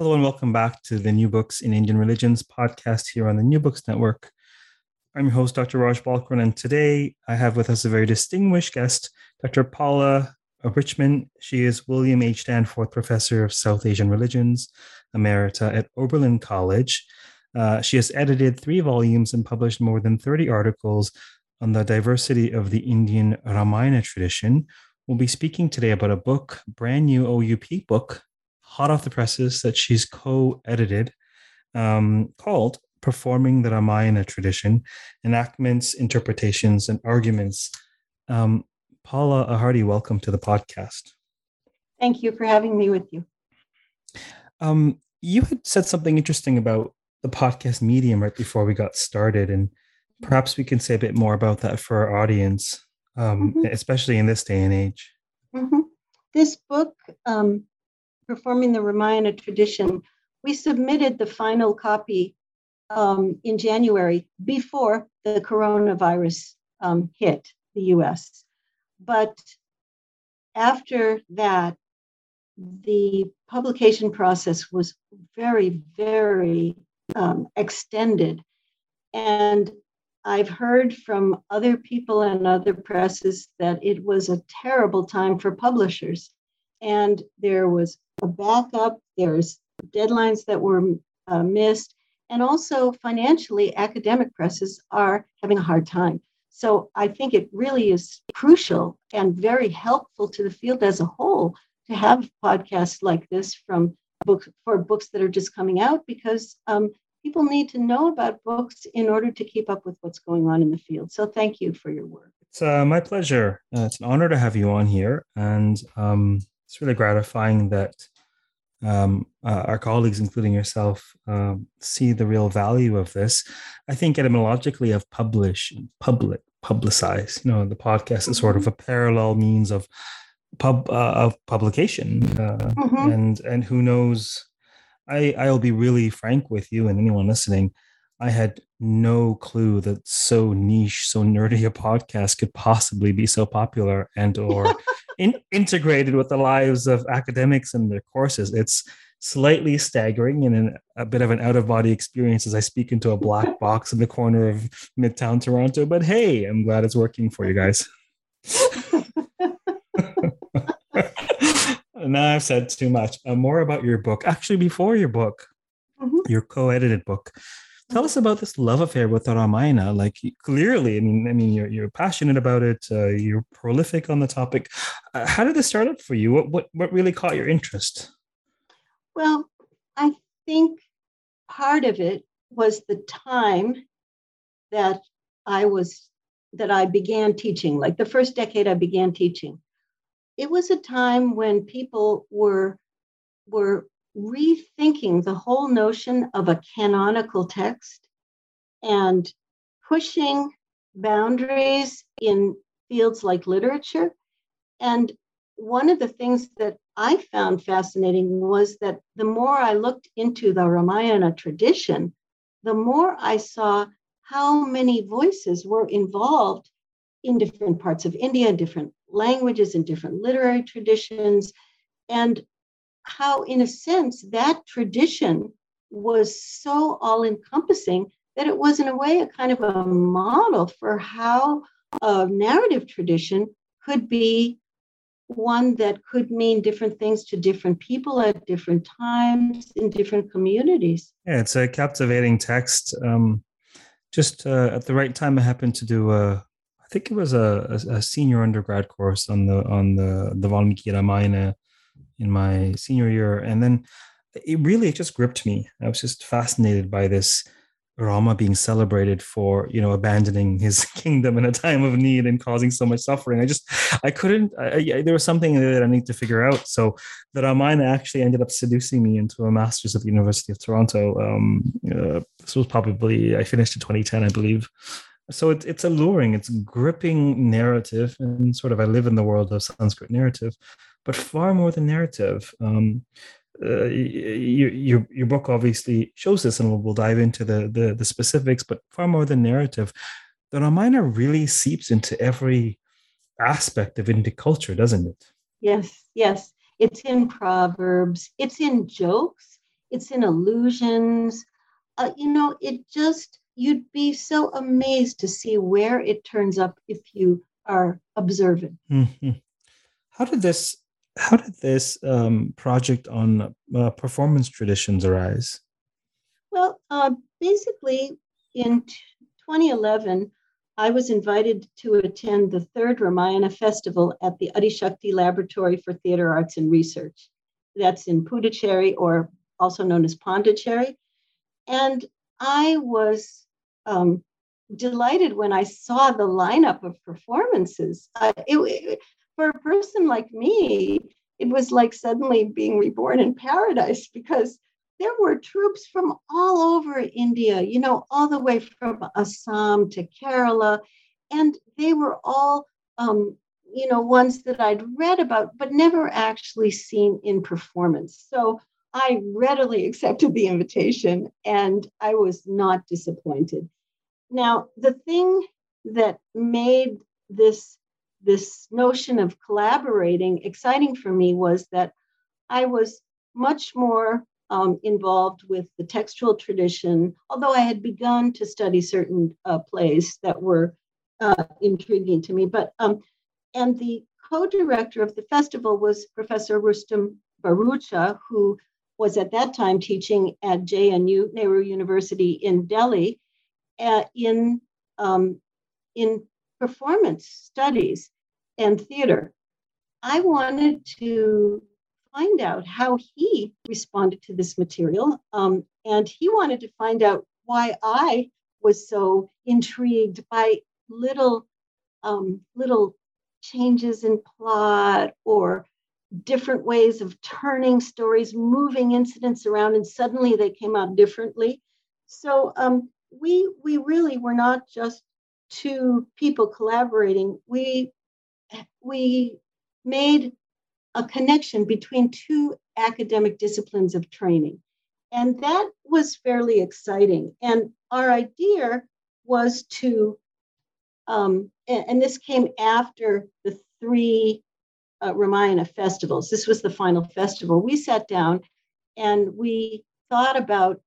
Hello and welcome back to the New Books in Indian Religions podcast here on the New Books Network. I'm your host, Dr. Raj Balkaran, and today I have with us a very distinguished guest, Dr. Paula Richman. She is William H. Danforth Professor of South Asian Religions, Emerita at Oberlin College. Uh, she has edited three volumes and published more than 30 articles on the diversity of the Indian Ramayana tradition. We'll be speaking today about a book, brand new OUP book hot off the presses that she's co-edited um, called performing the ramayana tradition enactments interpretations and arguments um, paula a hearty welcome to the podcast thank you for having me with you um, you had said something interesting about the podcast medium right before we got started and perhaps we can say a bit more about that for our audience um, mm-hmm. especially in this day and age mm-hmm. this book um, performing the Ramayana tradition, we submitted the final copy um, in January before the coronavirus um, hit the US. But after that, the publication process was very, very um, extended. And I've heard from other people and other presses that it was a terrible time for publishers. And there was a backup, there's deadlines that were uh, missed, and also financially, academic presses are having a hard time. So I think it really is crucial and very helpful to the field as a whole to have podcasts like this from books for books that are just coming out because um, people need to know about books in order to keep up with what's going on in the field. So thank you for your work. It's uh, my pleasure. Uh, it's an honor to have you on here, and um, it's really gratifying that um, uh, our colleagues, including yourself, um, see the real value of this. I think etymologically of publish, public, publicize. You know, the podcast is sort of a parallel means of pub uh, of publication, uh, mm-hmm. and and who knows. I I'll be really frank with you and anyone listening. I had no clue that so niche, so nerdy a podcast could possibly be so popular and or in, integrated with the lives of academics and their courses. It's slightly staggering and an, a bit of an out of body experience as I speak into a black box in the corner of Midtown Toronto. But hey, I'm glad it's working for you guys. now I've said too much. Uh, more about your book. Actually, before your book, mm-hmm. your co-edited book, tell us about this love affair with the Ramayana. Like clearly, I mean, I mean, you're you're passionate about it. Uh, you're prolific on the topic. Uh, how did this start up for you? What what what really caught your interest? Well, I think part of it was the time that I was that I began teaching. Like the first decade, I began teaching. It was a time when people were were rethinking the whole notion of a canonical text and pushing boundaries in fields like literature. And one of the things that I found fascinating was that the more I looked into the Ramayana tradition, the more I saw how many voices were involved in different parts of India, different languages, and different literary traditions. And how, in a sense, that tradition was so all encompassing that it was, in a way, a kind of a model for how a narrative tradition could be one that could mean different things to different people at different times in different communities. Yeah, it's a captivating text. Um, just uh, at the right time, I happened to do a, I think it was a, a, a senior undergrad course on the on the the Valmiki Ramayana in my senior year, and then it really it just gripped me. I was just fascinated by this Rama being celebrated for you know abandoning his kingdom in a time of need and causing so much suffering. I just I couldn't. I, I, there was something there that I need to figure out. So the Ramayana actually ended up seducing me into a master's at the University of Toronto. Um, uh, this was probably I finished in 2010, I believe. So it's it's alluring. It's gripping narrative, and sort of I live in the world of Sanskrit narrative, but far more than narrative. Um, uh, your, your your book obviously shows this, and we'll, we'll dive into the, the, the specifics. But far more than narrative, the Ramayana really seeps into every aspect of Indic culture, doesn't it? Yes, yes. It's in proverbs. It's in jokes. It's in allusions. Uh, you know, it just you'd be so amazed to see where it turns up if you are observant. Mm-hmm. How did this how did this um, project on uh, performance traditions arise? Well, uh, basically, in t- 2011, I was invited to attend the third Ramayana Festival at the Adishakti Laboratory for Theater Arts and Research. That's in Puducherry, or also known as Pondicherry. And I was um, delighted when I saw the lineup of performances. It, for a person like me, it was like suddenly being reborn in paradise because there were troops from all over India, you know, all the way from Assam to Kerala. And they were all, um, you know, ones that I'd read about, but never actually seen in performance. So I readily accepted the invitation and I was not disappointed. Now, the thing that made this this notion of collaborating exciting for me was that I was much more um, involved with the textual tradition, although I had begun to study certain uh, plays that were uh, intriguing to me. But um, and the co-director of the festival was Professor Rustom Bharucha, who was at that time teaching at JNU Nehru University in Delhi, uh, in um, in performance studies and theater. I wanted to find out how he responded to this material. Um, and he wanted to find out why I was so intrigued by little um, little changes in plot or different ways of turning stories, moving incidents around, and suddenly they came out differently. So um, we we really were not just two people collaborating. We we made a connection between two academic disciplines of training. And that was fairly exciting. And our idea was to, um, and, and, this came after the three uh, Ramayana festivals. This was the final festival. We sat down and we thought about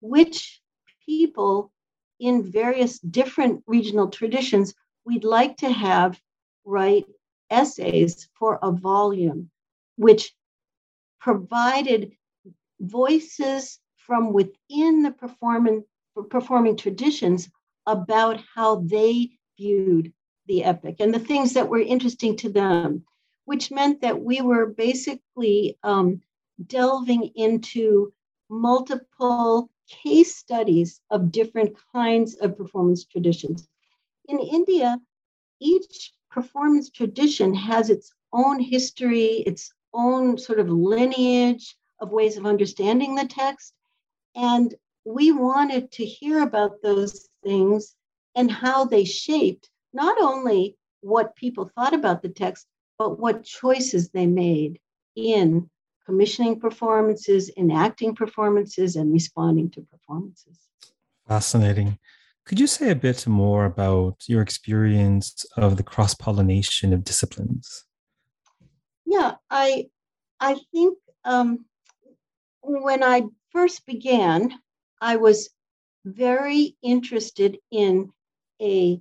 which people in various different regional traditions we'd like to have write essays for a volume, which provided voices from within the performing, performing traditions about how they viewed the epic and the things that were interesting to them, which meant that we were basically um, delving into multiple case studies of different kinds of performance traditions. In India, each performance tradition has its own history, its own sort of lineage of ways of understanding the text. And we wanted to hear about those things and how they shaped not only what people thought about the text, but what choices they made in commissioning performances, enacting performances, and responding to performances. Fascinating. Could you say a bit more about your experience of the cross pollination of disciplines? Yeah, I I think um, when I first began, I was very interested in a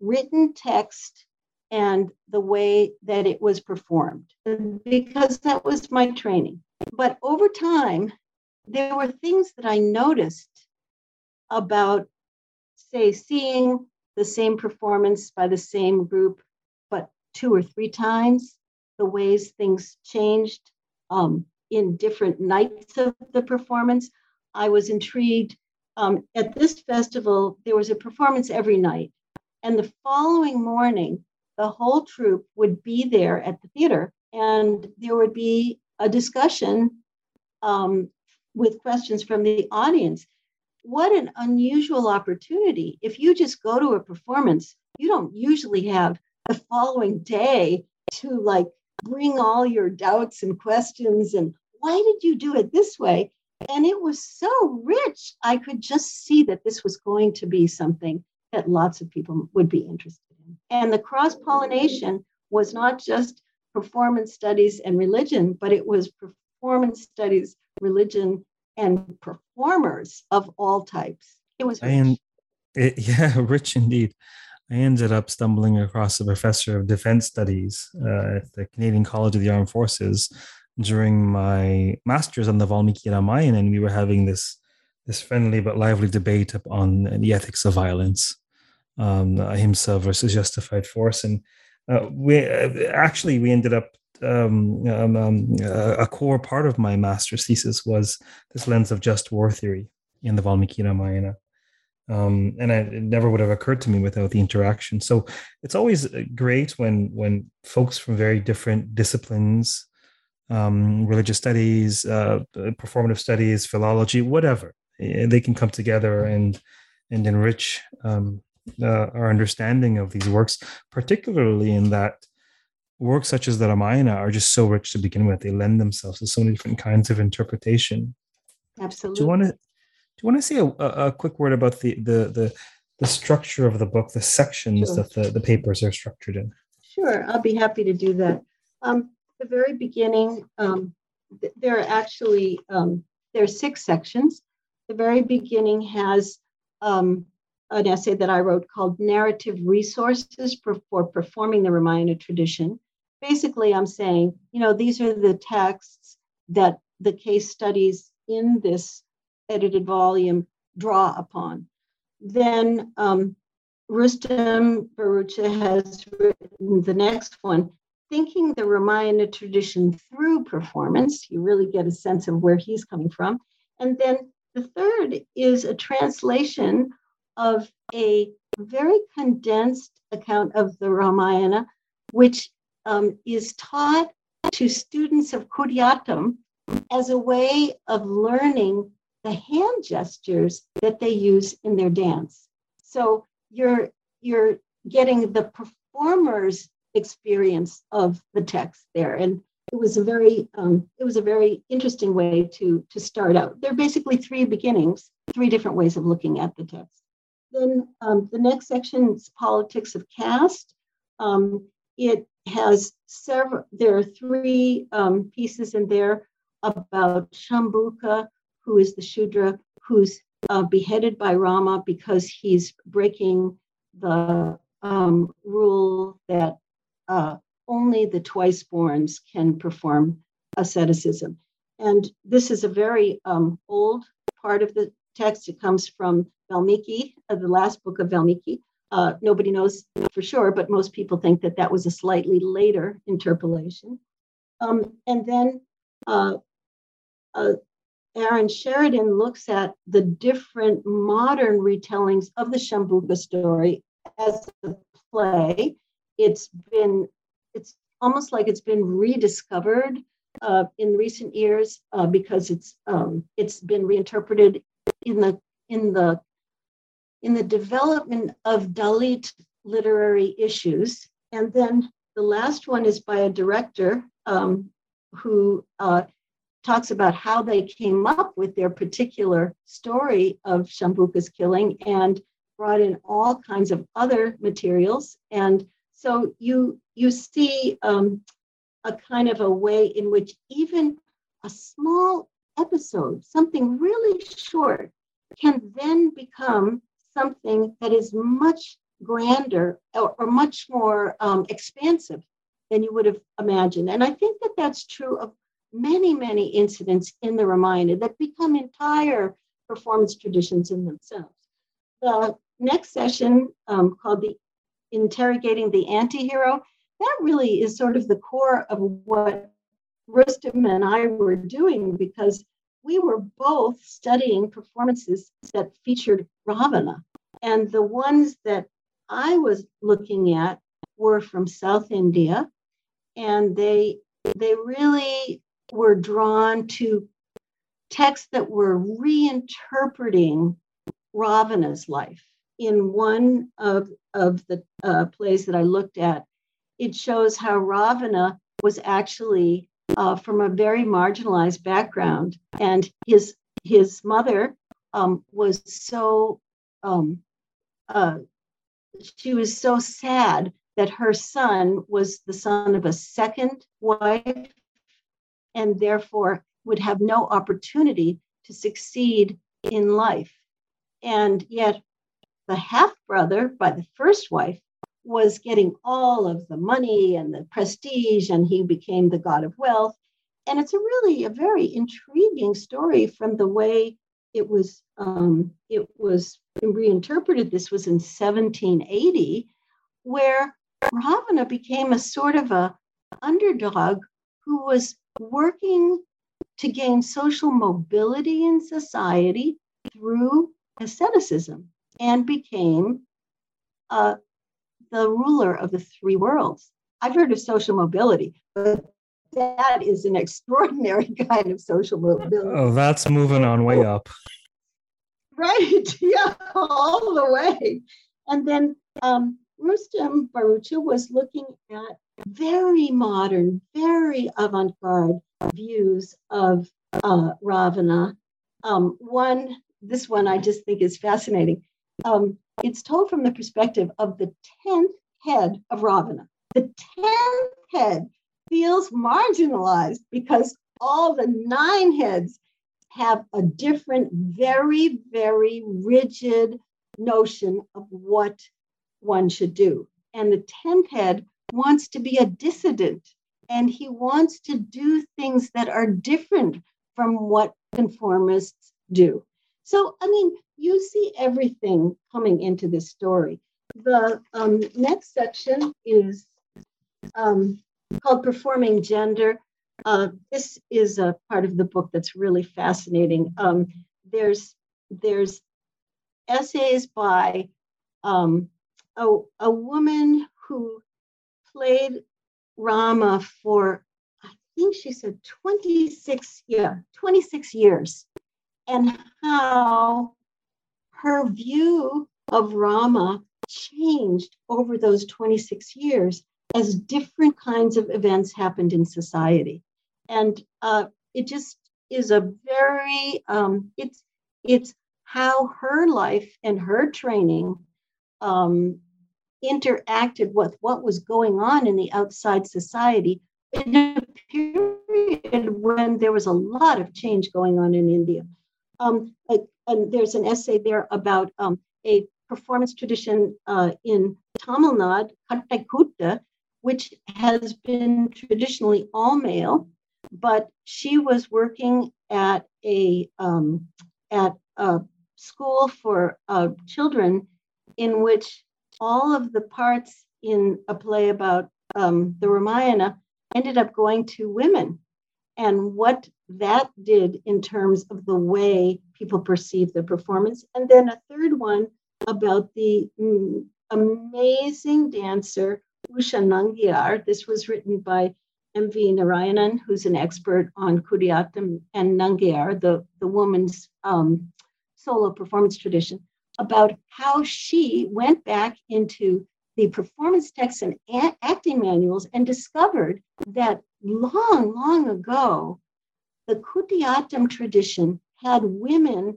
written text and the way that it was performed because that was my training. But over time, there were things that I noticed about say seeing the same performance by the same group, but two or three times, the ways things changed um, in different nights of the performance. I was intrigued um, at this festival, there was a performance every night. And the following morning, the whole troupe would be there at the theater and there would be a discussion um, with questions from the audience. What an unusual opportunity. If you just go to a performance, you don't usually have the following day to like bring all your doubts and questions and why did you do it this way? And it was so rich. I could just see that this was going to be something that lots of people would be interested in. And the cross pollination was not just performance studies and religion, but it was performance studies, religion, and performers of all types. It was rich. it, yeah, rich indeed. I ended up stumbling across a professor of defense studies uh, at the Canadian College of the Armed Forces during my master's on the Valmiki Ramayana, and we were having this this friendly but lively debate on the ethics of violence, um, ahimsa versus justified force, and uh, we uh, actually we ended up um, um, um, a core part of my master's thesis was this lens of just war theory in the Valmiki Ramayana. Um, and I, it never would have occurred to me without the interaction. So it's always uh, great when when folks from very different disciplines, um, religious studies, uh, performative studies, philology, whatever, eh, they can come together and and enrich um, uh, our understanding of these works, particularly in that works such as the Ramayana are just so rich to begin with. They lend themselves to so many different kinds of interpretation. Absolutely. Do you want to do you want to say a, a, quick word about the, the the the structure of the book, the sections sure. that the, the papers are structured in? Sure, I'll be happy to do that. Um, the very beginning, um, th- there are actually um, there are six sections. The very beginning has um, an essay that I wrote called Narrative Resources for, for Performing the Ramayana Tradition. Basically, I'm saying, you know, these are the texts that the case studies in this edited volume draw upon. Then um, Rustom Bharucha has written the next one, Thinking the Ramayana Tradition Through Performance. You really get a sense of where he's coming from. And then the third is a translation of a very condensed account of the Ramayana, which um, is taught to students of Kutiyattam as a way of learning the hand gestures that they use in their dance. So you're you're getting the performer's experience of the text there, and it was a very um, it was a very interesting way to to start out. There are basically three beginnings, three different ways of looking at the text. Then um, the next section is politics of caste. Um, it has several. There are three um, pieces in there about Shambuka, who is the Shudra, who's uh, beheaded by Rama because he's breaking the um, rule that uh, only the twice borns can perform asceticism. And this is a very um, old part of the text. It comes from Valmiki, uh, the last book of Valmiki. Uh, nobody knows for sure, but most people think that that was a slightly later interpolation. Um, and then uh, uh Aaron Sherraden looks at the different modern retellings of the Shambuka story as a play. It's been, it's almost like it's been rediscovered uh, in recent years uh, because it's um, it's been reinterpreted in the in the in the development of Dalit literary issues. And then the last one is by a director um, who uh, talks about how they came up with their particular story of Shambuka's killing and brought in all kinds of other materials. And so you you see um, a kind of a way in which even a small episode, something really short, can then become something that is much grander or, or much more um, expansive than you would have imagined. And I think that that's true of many, many incidents in the Ramayana that become entire performance traditions in themselves. The next session, um, called the Interrogating the Antihero, that really is sort of the core of what Rustom and I were doing because we were both studying performances that featured Ravana. And the ones that I was looking at were from South India, and they they really were drawn to texts that were reinterpreting Ravana's life. In one of, of the uh, plays that I looked at, it shows how Ravana was actually uh, from a very marginalized background, and his his mother um, was so um, uh, she was so sad that her son was the son of a second wife and therefore would have no opportunity to succeed in life. And yet, the half brother by the first wife was getting all of the money and the prestige, and he became the god of wealth. And it's a really a very intriguing story from the way it was um, it was reinterpreted. This was in 1780, where Ravana became a sort of a underdog who was working to gain social mobility in society through asceticism and became uh, the ruler of the three worlds. I've heard of social mobility, but that is an extraordinary kind of social mobility. Oh, that's moving on way up. Right. Yeah, all the way. And then um, Rustom Bharucha was looking at very modern, very avant garde views of uh, Ravana. Um, one, this one I just think is fascinating. Um, it's told from the perspective of the 10th head of Ravana. The 10th head feels marginalized because all the nine heads have a different, very, very rigid notion of what one should do. And the 10th head wants to be a dissident and he wants to do things that are different from what conformists do. So, I mean, you see everything coming into this story. The um, next section is um, called Performing Gender. Uh, this is a part of the book that's really fascinating. Um, there's there's essays by um, a, a woman who played Rama for, I think she said 26, yeah, 26 years, and how her view of Rama changed over those 26 years as different kinds of events happened in society. And uh, it just is a very, um, it's, it's how her life and her training um, interacted with what was going on in the outside society in a period when there was a lot of change going on in India. Um, and there's an essay there about um, a performance tradition uh, in Tamil Nadu, Kattai which has been traditionally all male, but she was working at a um, at a school for uh, children in which all of the parts in a play about um, the Ramayana ended up going to women and what that did in terms of the way people perceive the performance. And then a third one about the mm, amazing dancer Usha Nangiar. This was written by M.V. Narayanan, who's an expert on Kudiyattam and Nangiar, the, the woman's um, solo performance tradition about how she went back into the performance texts and a- acting manuals and discovered that long, long ago, the Kutiyattam tradition had women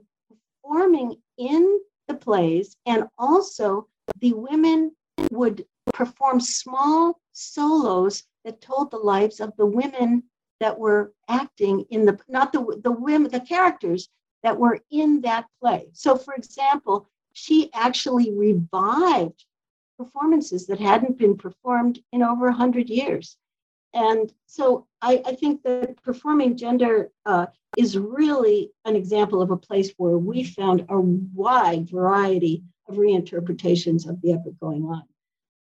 performing in the plays, and also the women would perform small solos that told the lives of the women that were acting in the not the the women the characters that were in that play. So, for example, she actually revived performances that hadn't been performed in over 100 years. And so I, I think that performing gender uh, is really an example of a place where we found a wide variety of reinterpretations of the epic going on.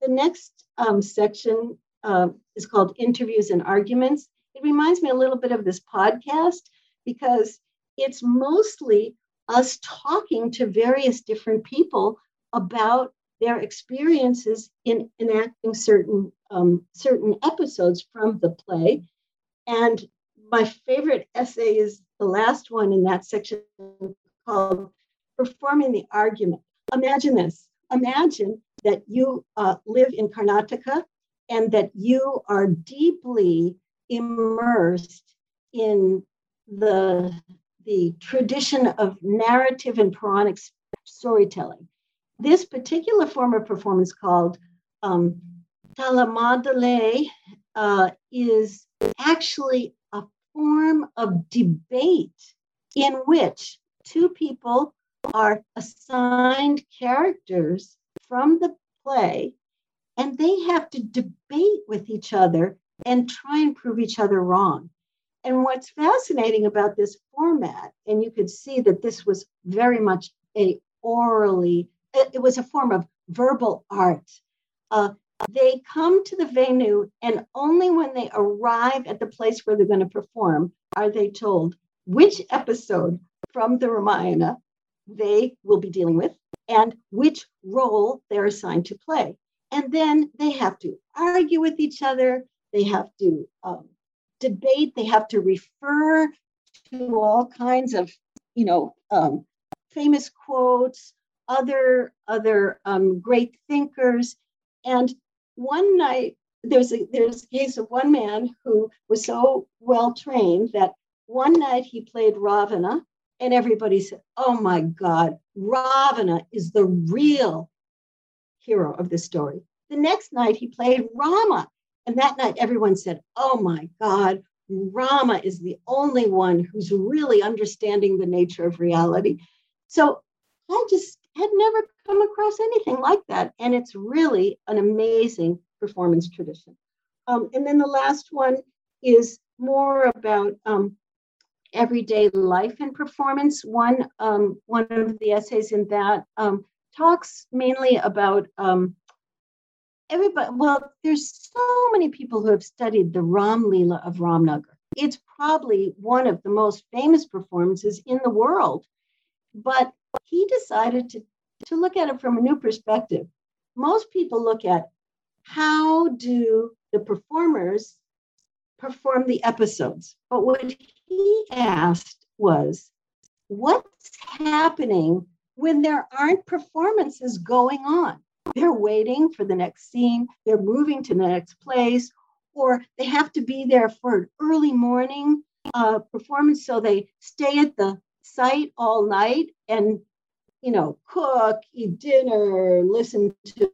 The next um, section uh, is called Interviews and Arguments. It reminds me a little bit of this podcast because it's mostly us talking to various different people about their experiences in enacting certain um, certain episodes from the play. And my favorite essay is the last one in that section called "Performing the Argument." Imagine this: imagine that you uh, live in Karnataka and that you are deeply immersed in the the tradition of narrative and Puranic storytelling. This particular form of performance called um, Talamaddale uh, is actually a form of debate in which two people are assigned characters from the play and they have to debate with each other and try and prove each other wrong. And what's fascinating about this format, and you could see that this was very much a orally, it was a form of verbal art. Uh, they come to the venue, and only when they arrive at the place where they're going to perform are they told which episode from the Ramayana they will be dealing with and which role they're assigned to play. And then they have to argue with each other, they have to um, debate, they have to refer to all kinds of, you know, um, famous quotes, other other um, great thinkers. And one night, there's a there's a case of one man who was so well trained that one night he played Ravana, and everybody said, "Oh my God, Ravana is the real hero of this story." The next night he played Rama, and that night, everyone said, Oh my God, Rama is the only one who's really understanding the nature of reality. So I just had never come across anything like that. And it's really an amazing performance tradition. Um, and then the last one is more about um, everyday life and performance. One, um, one of the essays in that um, talks mainly about um, everybody, well, there's so many people who have studied the Ram Leela of Ramnagar. It's probably one of the most famous performances in the world. But he decided to, to look at it from a new perspective. Most people look at how do the performers perform the episodes. But what he asked was, what's happening when there aren't performances going on? They're waiting for the next scene, they're moving to the next place, or they have to be there for an early morning uh, performance. So they stay at the site all night and, you know, cook, eat dinner, listen to,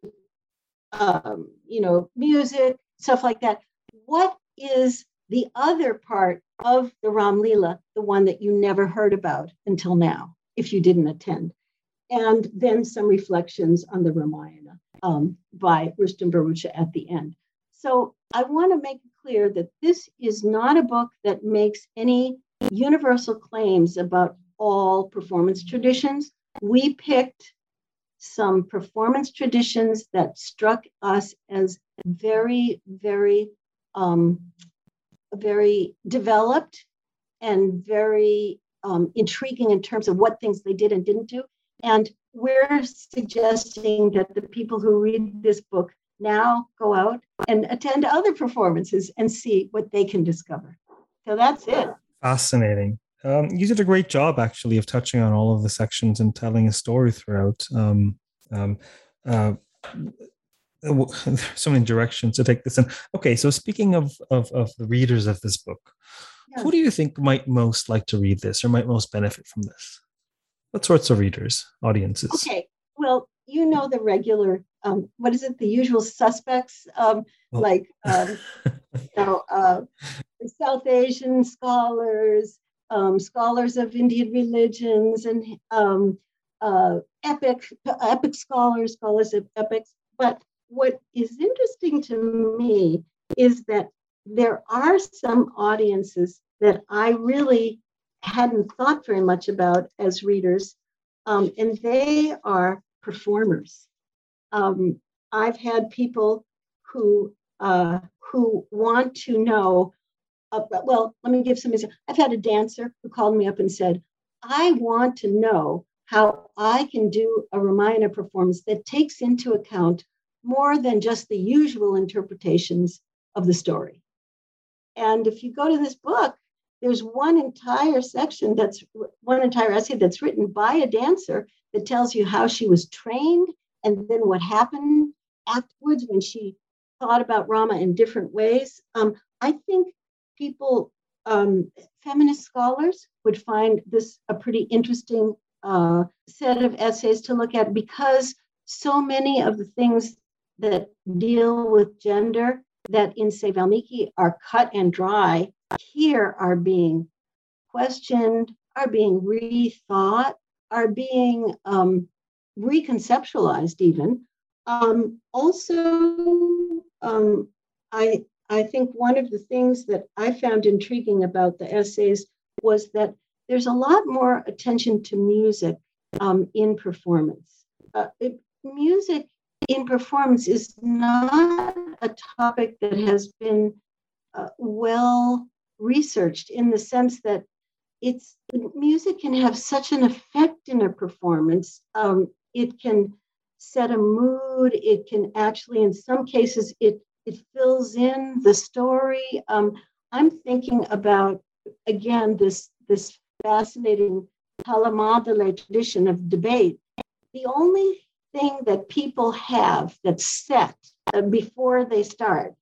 um, you know, music, stuff like that. What is the other part of the Ram Leela, the one that you never heard about until now, if you didn't attend? and then some reflections on the Ramayana um, by Rustom Bharucha at the end. So I want to make it clear that this is not a book that makes any universal claims about all performance traditions. We picked some performance traditions that struck us as very, very, um, very developed and very um, intriguing in terms of what things they did and didn't do. And we're suggesting that the people who read this book now go out and attend other performances and see what they can discover. So that's it. Fascinating. Um, you did a great job, actually, of touching on all of the sections and telling a story throughout. Um, um, uh, so many directions to take this in. Okay, so speaking of, of, of the readers of this book, yeah. who do you think might most like to read this or might most benefit from this? What sorts of readers, audiences? Okay. Well, you know the regular, um, what is it, the usual suspects, um, well. like um, you know, uh, South Asian scholars, um, scholars of Indian religions, and um, uh, epic, epic scholars, scholars of epics. But what is interesting to me is that there are some audiences that I really hadn't thought very much about as readers, um, and they are performers. Um, I've had people who uh, who want to know. Uh, well, let me give some. Examples. I've had a dancer who called me up and said, I want to know how I can do a Ramayana performance that takes into account more than just the usual interpretations of the story. And if you go to this book, there's one entire section that's one entire essay that's written by a dancer that tells you how she was trained and then what happened afterwards when she thought about Rama in different ways. Um, I think people, um, feminist scholars, would find this a pretty interesting uh, set of essays to look at because so many of the things that deal with gender that in, say, Valmiki are cut and dry here are being questioned, are being rethought, are being um, reconceptualized even. Um, also, um, I, I think one of the things that I found intriguing about the essays was that there's a lot more attention to music um, in performance. Uh, it, music in performance is not a topic that has been uh, well researched in the sense that it's music can have such an effect in a performance. Um, it can set a mood. It can actually, in some cases, it it fills in the story. Um, I'm thinking about again this this fascinating Talamaddale tradition of debate. The only thing that people have that's set uh, before they start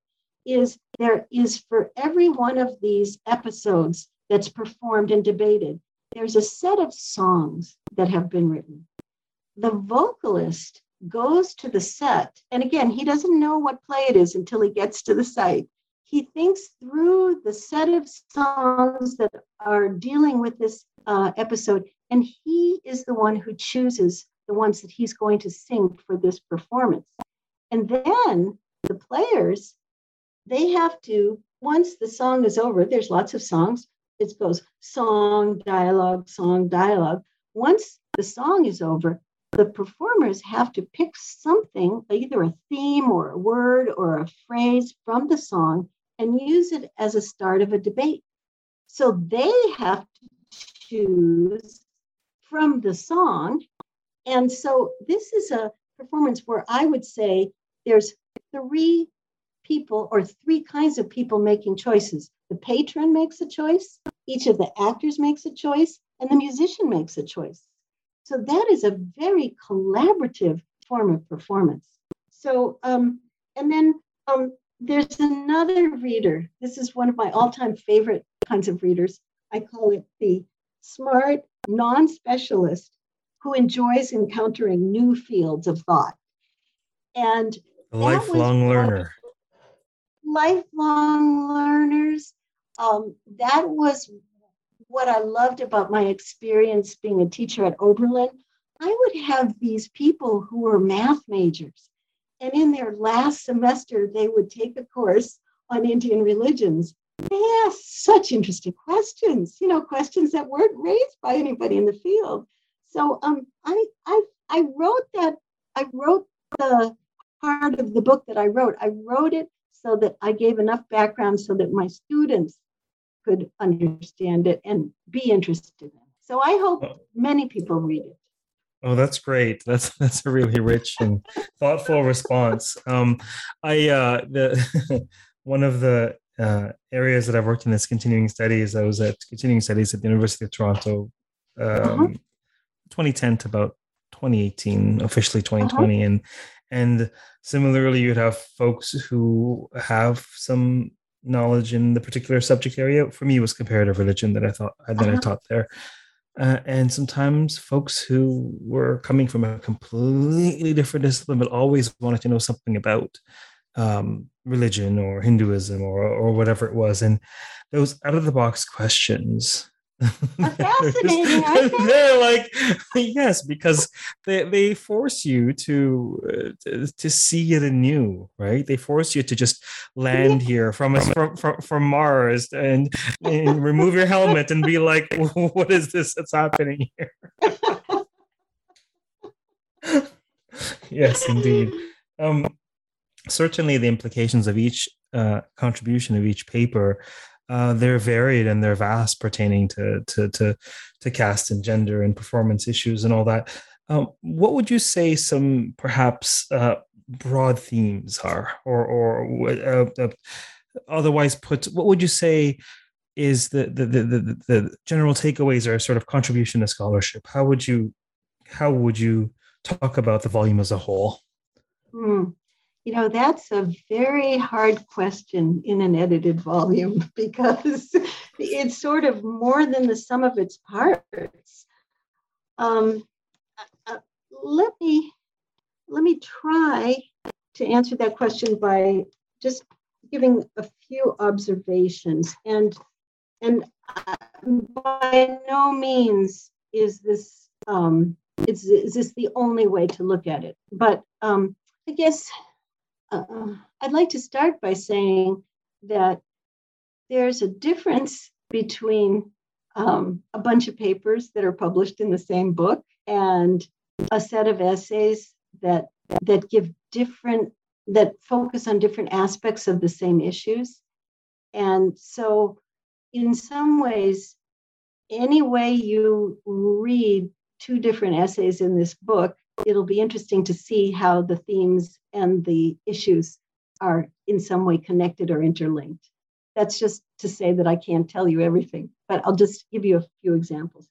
is there is for every one of these episodes that's performed and debated, there's a set of songs that have been written. The vocalist goes to the set, and again, he doesn't know what play it is until he gets to the site. He thinks through the set of songs that are dealing with this uh, episode, and he is the one who chooses the ones that he's going to sing for this performance. And then the players they have to, once the song is over, there's lots of songs, it goes song, dialogue, song, dialogue. Once the song is over, the performers have to pick something, either a theme or a word or a phrase from the song, and use it as a start of a debate. So they have to choose from the song. And so this is a performance where I would say there's three people or three kinds of people making choices. The patron makes a choice, each of the actors makes a choice, and the musician makes a choice. So that is a very collaborative form of performance. So, um, and then um, there's another reader. This is one of my all time favorite kinds of readers. I call it the smart non specialist who enjoys encountering new fields of thought. And a lifelong learner lifelong learners. Um, that was what I loved about my experience being a teacher at Oberlin. I would have these people who were math majors, and in their last semester, they would take a course on Indian religions. They asked such interesting questions, you know, questions that weren't raised by anybody in the field. So um, I, I, I wrote that, I wrote the part of the book that I wrote. I wrote it so that I gave enough background so that my students could understand it and be interested in. So I hope oh. many people read it. Oh, that's great. That's that's a really rich and thoughtful response. Um, I uh, the one of the uh, areas that I've worked in is continuing studies. I was at continuing studies at the University of Toronto, um, uh-huh. 2010 to about 2018, officially 2020, uh-huh. and and similarly, you'd have folks who have some knowledge in the particular subject area. For me, was comparative religion that I thought that uh-huh. I taught there. Uh, and sometimes folks who were coming from a completely different discipline but always wanted to know something about um, religion or Hinduism or or whatever it was, and those out of the box questions fascinating. they're like yes, because they they force you to uh, to see it anew, right? They force you to just land here from a, from, from from Mars and, and remove your helmet and be like, what is this that's happening here? yes, indeed. Um, certainly, the implications of each uh, contribution of each paper uh, they're varied and they're vast, pertaining to to to to caste and gender and performance issues and all that. Um, what would you say some perhaps uh, broad themes are, or or uh, uh, otherwise put, what would you say is the the, the the the general takeaways or sort of contribution to scholarship? How would you how would you talk about the volume as a whole? Hmm. You know, that's a very hard question in an edited volume because it's sort of more than the sum of its parts. Um, uh, let me let me try to answer that question by just giving a few observations and and uh, by no means is this um, is, is this the only way to look at it but um, i guess uh, I'd like to start by saying that there's a difference between um, a bunch of papers that are published in the same book and a set of essays that that give different that focus on different aspects of the same issues. And so in some ways any way you read two different essays in this book it'll be interesting to see how the themes and the issues are in some way connected or interlinked. That's just to say that I can't tell you everything, but I'll just give you a few examples.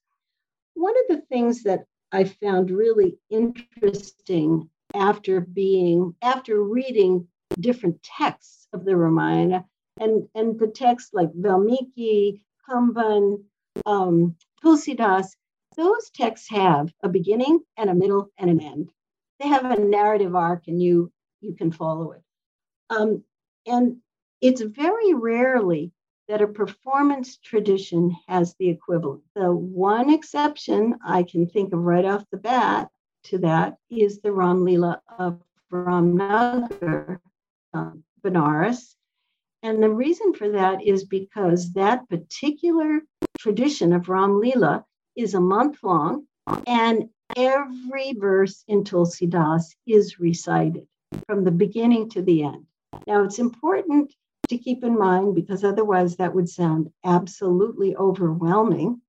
One of the things that I found really interesting after being after reading different texts of the Ramayana and and the texts like Valmiki, Kamban, um, Tulsidas, those texts have a beginning and a middle and an end. They have a narrative arc, and you you can follow it. Um, and it's very rarely that a performance tradition has the equivalent. The one exception I can think of right off the bat to that is the Ram Lila of Ramnagar, um, Benares. And the reason for that is because that particular tradition of Ram Leela is a month long, and every verse in Tulsidas is recited from the beginning to the end. Now, it's important to keep in mind, because otherwise that would sound absolutely overwhelming,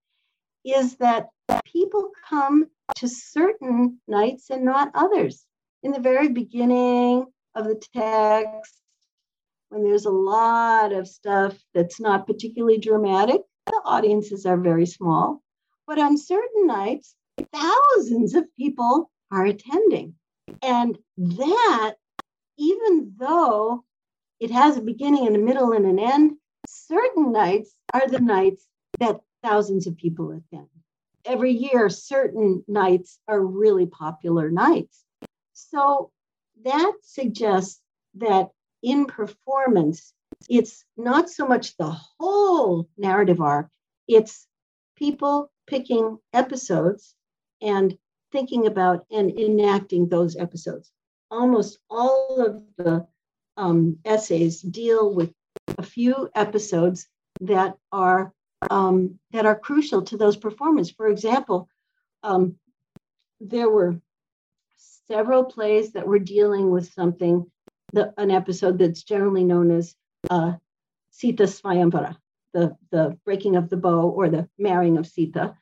is that people come to certain nights and not others. In the very beginning of the text, when there's a lot of stuff that's not particularly dramatic, the audiences are very small. But on certain nights, thousands of people are attending. And that, even though it has a beginning and a middle and an end, certain nights are the nights that thousands of people attend. Every year, certain nights are really popular nights. So that suggests that in performance, it's not so much the whole narrative arc, it's people picking episodes and thinking about and enacting those episodes. Almost all of the um, essays deal with a few episodes that are um, that are crucial to those performances. For example, um, there were several plays that were dealing with something, the, an episode that's generally known as uh, Sita Swayamvara, the, the breaking of the bow or the marrying of Sita.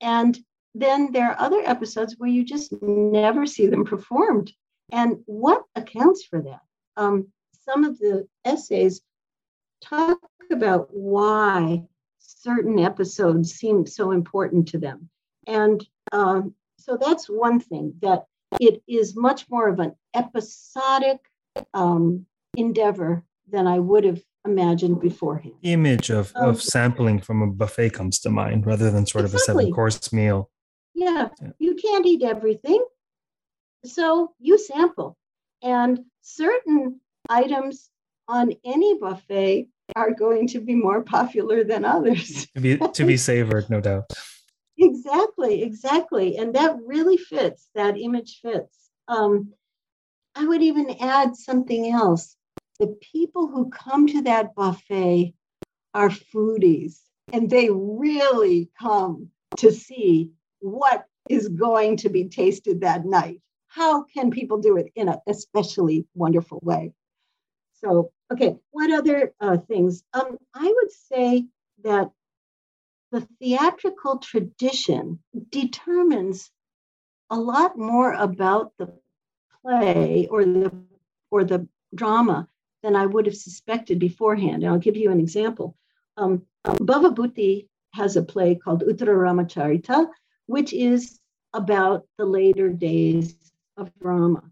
And then there are other episodes where you just never see them performed. And what accounts for that? Um, some of the essays talk about why certain episodes seem so important to them. And um, so that's one thing that it is much more of an episodic um, endeavor than I would have imagined beforehand. The image of, um, of sampling from a buffet comes to mind rather than sort exactly. of a seven course meal. Yeah, yeah, you can't eat everything. So you sample. And certain items on any buffet are going to be more popular than others. to be to be savored, no doubt. exactly, exactly. And that really fits, that image fits. Um, I would even add something else the people who come to that buffet are foodies and they really come to see what is going to be tasted that night. How can people do it in an especially wonderful way? So Okay, what other uh, things? Um, I would say that the theatrical tradition determines a lot more about the play or the or the drama than I would have suspected beforehand. And I'll give you an example. Um, Bhava has a play called Uttara Ramacharita, which is about the later days of Rama.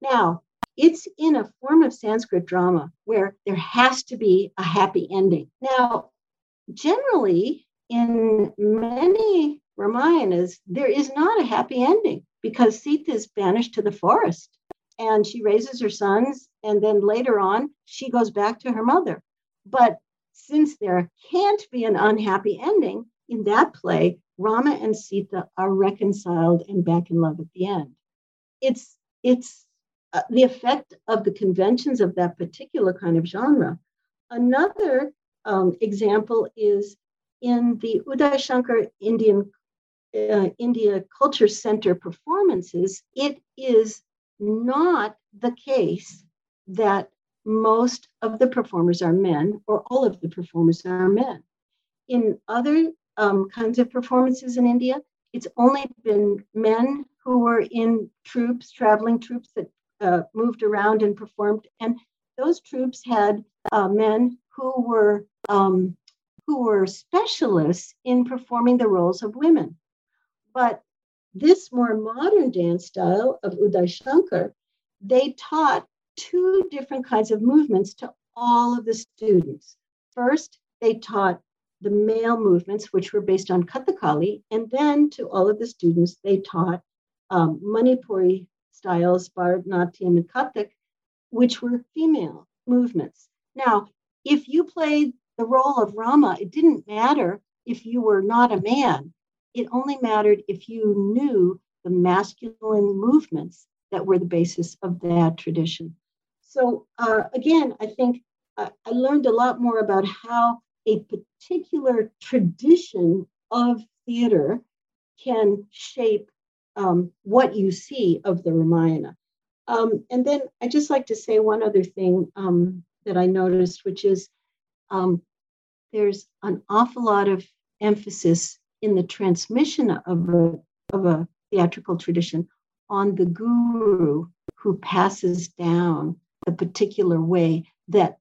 Now, it's in a form of Sanskrit drama where there has to be a happy ending. Now, generally, in many Ramayanas, there is not a happy ending because Sita is banished to the forest and she raises her sons. And then later on, she goes back to her mother. But since there can't be an unhappy ending, in that play, Rama and Sita are reconciled and back in love at the end. It's it's uh, the effect of the conventions of that particular kind of genre. Another um, example is in the Uday Shankar Indian uh, India Culture Center performances. It is not the case that most of the performers are men or all of the performers are men. In other um, kinds of performances in India, it's only been men who were in troupes, traveling troupes that uh, moved around and performed. And those troupes had uh, men who were um, who were specialists in performing the roles of women. But this more modern dance style of Uday Shankar, they taught two different kinds of movements to all of the students. First, they taught the male movements, which were based on Kathakali, and then to all of the students, they taught um, Manipuri styles, Bharatanatyam and Kathak, which were female movements. Now, if you played the role of Rama, it didn't matter if you were not a man. It only mattered if you knew the masculine movements that were the basis of that tradition. So, uh, again, I think uh, I learned a lot more about how a particular tradition of theater can shape um, what you see of the Ramayana. Um, and then I just like to say one other thing um, that I noticed, which is um, there's an awful lot of emphasis in the transmission of a, of a theatrical tradition on the guru who passes down the particular way that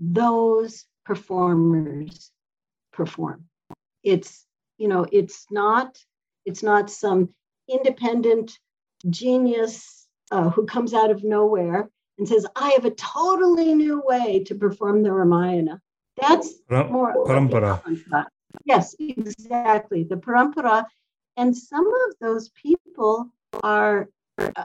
those performers perform. It's, you know, it's not, it's not some independent genius uh, who comes out of nowhere and says, I have a totally new way to perform the Ramayana. That's more parampara. Yes, exactly. The parampara. And some of those people are uh,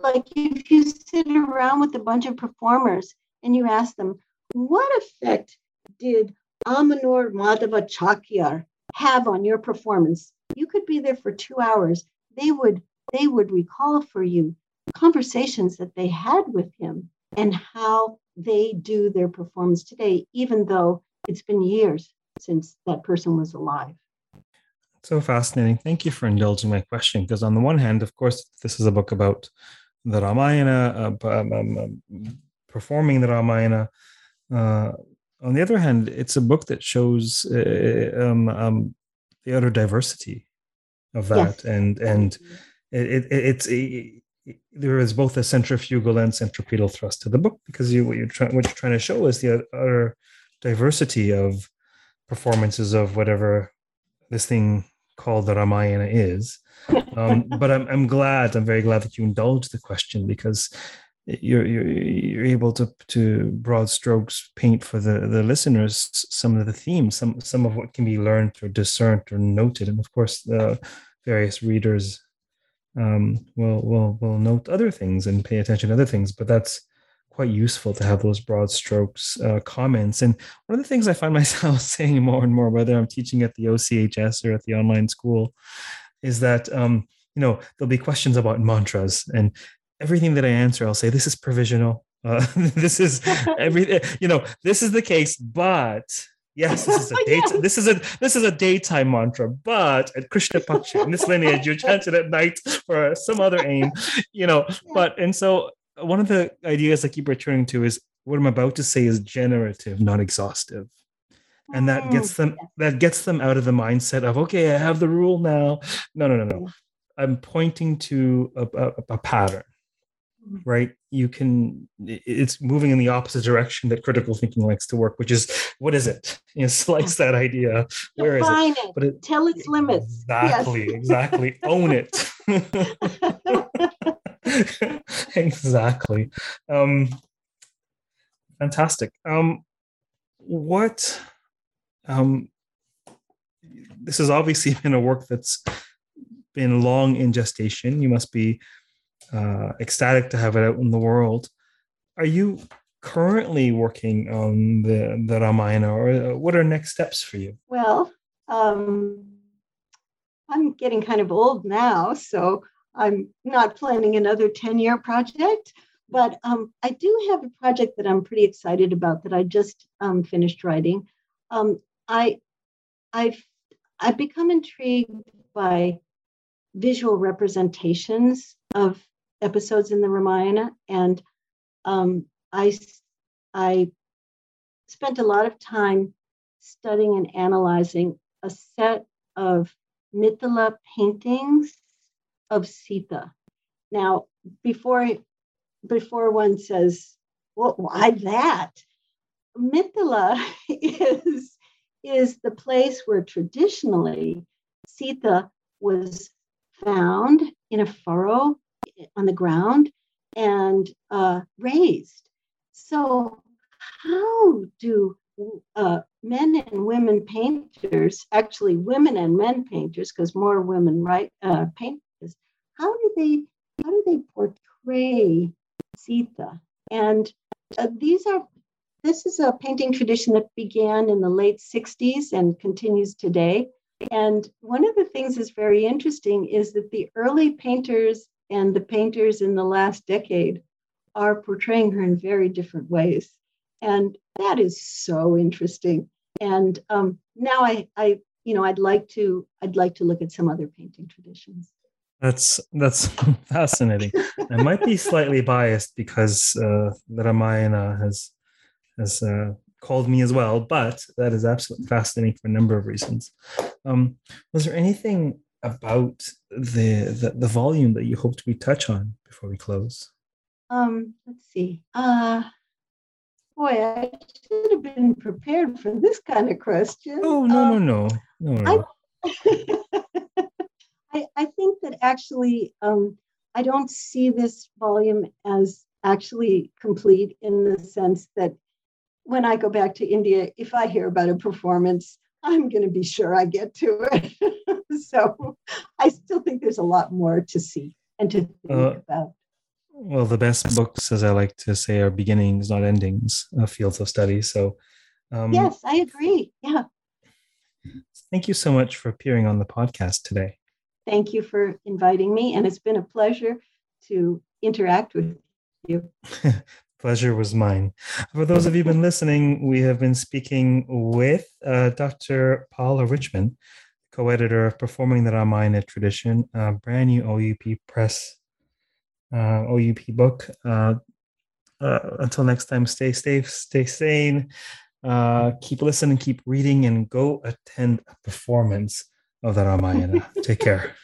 like if you sit around with a bunch of performers and you ask them, what effect did Ammannur Madhava Chakyar have on your performance? You could be there for two hours. They would they would recall for you conversations that they had with him and how they do their performance today, even though it's been years since that person was alive. So fascinating. Thank you for indulging my question. Because on the one hand, of course, this is a book about the Ramayana, uh, um, um, um, performing the Ramayana. Uh, on the other hand, it's a book that shows uh, um, um, the utter diversity of that, yes. and and it, it, it's it, there is both a centrifugal and centripetal thrust to the book because you what you're trying what you're trying to show is the utter diversity of performances of whatever this thing called the Ramayana is. Um, but I'm I'm glad I'm very glad that you indulged the question because you're you're you're able to to broad strokes paint for the the listeners some of the themes some some of what can be learned or discerned or noted and of course the various readers um, will will will note other things and pay attention to other things. But that's quite useful to have those broad strokes uh, comments. And one of the things I find myself saying more and more, whether I'm teaching at the OCHS or at the online school, is that um, you know there'll be questions about mantras and everything that I answer, I'll say this is provisional. Uh, this is every you know this is the case, but Yes, this is a date. yes. This is a this is a daytime mantra, but at Krishna Paksha in this lineage, you chant it at night for some other aim, you know. Yeah. But and so one of the ideas I keep returning to is what I'm about to say is generative, not exhaustive. And that gets Mm, them that gets them out of the mindset of okay, I have the rule now. No, no, no, no. I'm pointing to a, a, a pattern, Mhm. right? You can it's moving in the opposite direction that critical thinking likes to work, which is what is it? You know, slice that idea. Where is it? Define it. But it Tell its limits. Exactly, exactly. Own it. exactly. Um, fantastic. Um, what? Um, this has obviously been a work that's been long in gestation. You must be uh, ecstatic to have it out in the world. Are you currently working on the the Ramayana, or uh, what are next steps for you? Well, um, I'm getting kind of old now, so I'm not planning another 10 year project. But um, I do have a project that I'm pretty excited about that I just um, finished writing. Um, I, I've, I've become intrigued by visual representations of episodes in the Ramayana, and um, I, I spent a lot of time studying and analyzing a set of Mithila paintings of Sita. Now, before before one says, "Well, why that?" Mithila is is the place where traditionally Sita was found in a furrow on the ground and uh, raised. So, how do uh, men and women painters, actually women and men painters, because more women write uh, paint. How do they how do they portray Sita? And uh, these are this is a painting tradition that began in the late 60s and continues today. And one of the things that's very interesting is that the early painters and the painters in the last decade are portraying her in very different ways. And that is so interesting. And um, now I, I, you know, I'd like to, I'd like to look at some other painting traditions. That's that's fascinating. I might be slightly biased because uh, Ramayana has has uh, called me as well, but that is absolutely fascinating for a number of reasons. Um, was there anything about the, the the volume that you hoped we touch on before we close? Um, let's see. Uh, boy, I should have been prepared for this kind of question. Oh no Um, no no no no. I, I think that actually, um, I don't see this volume as actually complete in the sense that when I go back to India, if I hear about a performance, I'm going to be sure I get to it. so I still think there's a lot more to see and to think Uh, about. Well, the best books, as I like to say, are beginnings, not endings, uh, fields of study. So, um, yes, I agree. Yeah. thank you so much for appearing on the podcast today. Thank you for inviting me. And it's been a pleasure to interact with you. Pleasure was mine. For those of you been listening, we have been speaking with uh, Dr. Paula Richman, co-editor of Performing the Ramayana Tradition, a brand new OUP Press uh, OUP book. Uh, uh, until next time, stay safe, stay sane, uh, keep listening, keep reading, and go attend a performance of the Ramayana. Take care.